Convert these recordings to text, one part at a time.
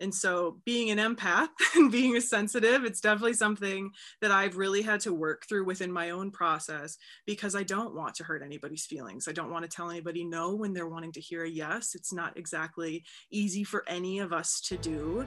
And so, being an empath and being a sensitive, it's definitely something that I've really had to work through within my own process because I don't want to hurt anybody's feelings. I don't want to tell anybody no when they're wanting to hear a yes. It's not exactly easy for any of us to do.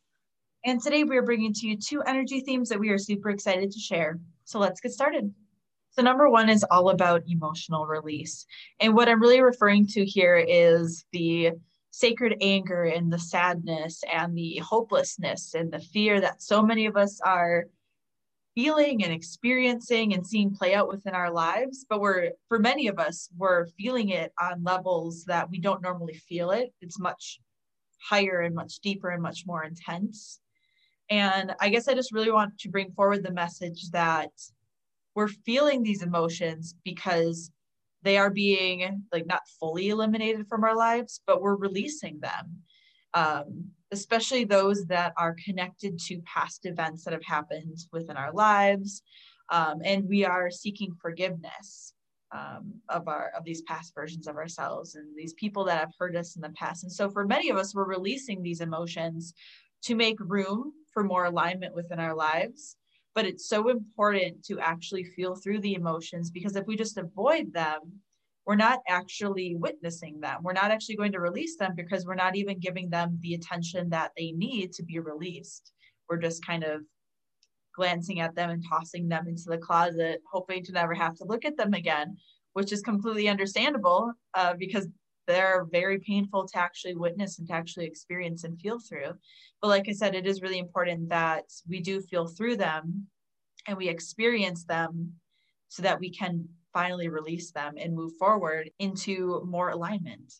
And today we are bringing to you two energy themes that we are super excited to share. So let's get started. So, number one is all about emotional release. And what I'm really referring to here is the sacred anger and the sadness and the hopelessness and the fear that so many of us are feeling and experiencing and seeing play out within our lives but we're for many of us we're feeling it on levels that we don't normally feel it it's much higher and much deeper and much more intense and I guess I just really want to bring forward the message that we're feeling these emotions because they are being like not fully eliminated from our lives, but we're releasing them. Um, especially those that are connected to past events that have happened within our lives. Um, and we are seeking forgiveness um, of our of these past versions of ourselves and these people that have hurt us in the past. And so for many of us, we're releasing these emotions to make room for more alignment within our lives. But it's so important to actually feel through the emotions because if we just avoid them, we're not actually witnessing them. We're not actually going to release them because we're not even giving them the attention that they need to be released. We're just kind of glancing at them and tossing them into the closet, hoping to never have to look at them again, which is completely understandable uh, because they're very painful to actually witness and to actually experience and feel through. But like I said, it is really important that we do feel through them and we experience them so that we can finally release them and move forward into more alignment.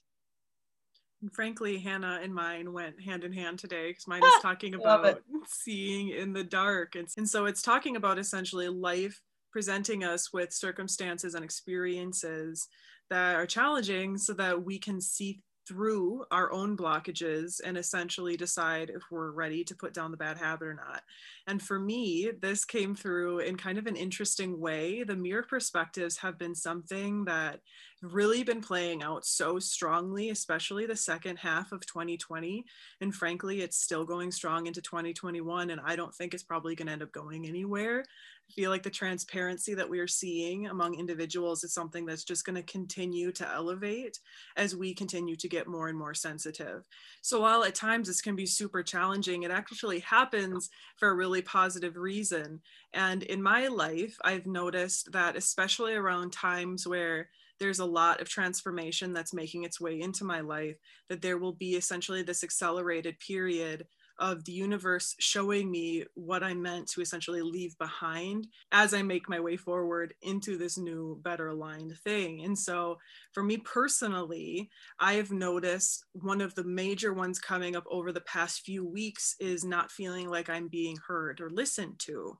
frankly, Hannah and mine went hand in hand today because mine is talking about seeing in the dark. And, and so it's talking about essentially life presenting us with circumstances and experiences that are challenging so that we can see through our own blockages and essentially decide if we're ready to put down the bad habit or not. And for me, this came through in kind of an interesting way. The mirror perspectives have been something that really been playing out so strongly, especially the second half of 2020. And frankly, it's still going strong into 2021. And I don't think it's probably going to end up going anywhere I feel like the transparency that we are seeing among individuals is something that's just going to continue to elevate as we continue to get more and more sensitive. So while at times this can be super challenging, it actually happens for a really positive reason. And in my life, I've noticed that especially around times where there's a lot of transformation that's making its way into my life, that there will be essentially this accelerated period of the universe showing me what I meant to essentially leave behind as I make my way forward into this new, better aligned thing. And so, for me personally, I have noticed one of the major ones coming up over the past few weeks is not feeling like I'm being heard or listened to.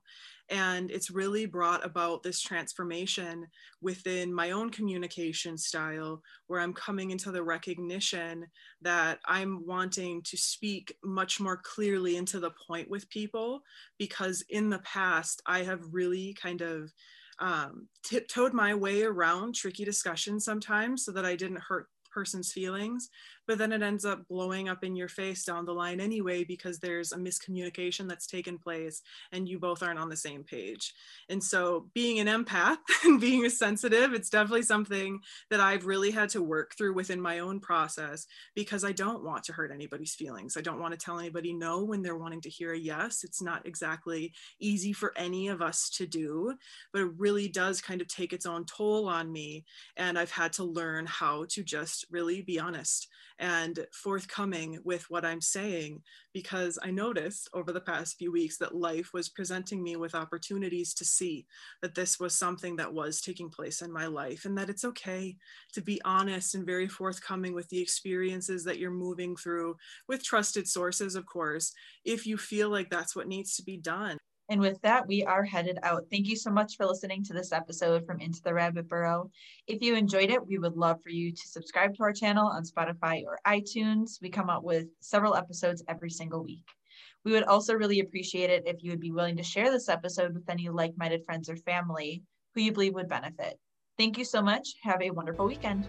And it's really brought about this transformation within my own communication style, where I'm coming into the recognition that I'm wanting to speak much more clearly into the point with people. Because in the past, I have really kind of um, tiptoed my way around tricky discussions sometimes so that I didn't hurt person's feelings but then it ends up blowing up in your face down the line anyway because there's a miscommunication that's taken place and you both aren't on the same page. And so, being an empath and being a sensitive, it's definitely something that I've really had to work through within my own process because I don't want to hurt anybody's feelings. I don't want to tell anybody no when they're wanting to hear a yes. It's not exactly easy for any of us to do, but it really does kind of take its own toll on me. And I've had to learn how to just really be honest and forthcoming with what I'm saying because I noticed over the past few weeks that life was presenting me with opportunities to see that this was something that was taking place in my life and that it's okay to be honest and very forthcoming with the experiences that you're moving through with trusted sources, of course, if you feel like that's what needs to be done. And with that, we are headed out. Thank you so much for listening to this episode from Into the Rabbit Burrow. If you enjoyed it, we would love for you to subscribe to our channel on Spotify or iTunes. We come out with several episodes every single week. We would also really appreciate it if you would be willing to share this episode with any like minded friends or family who you believe would benefit. Thank you so much. Have a wonderful weekend.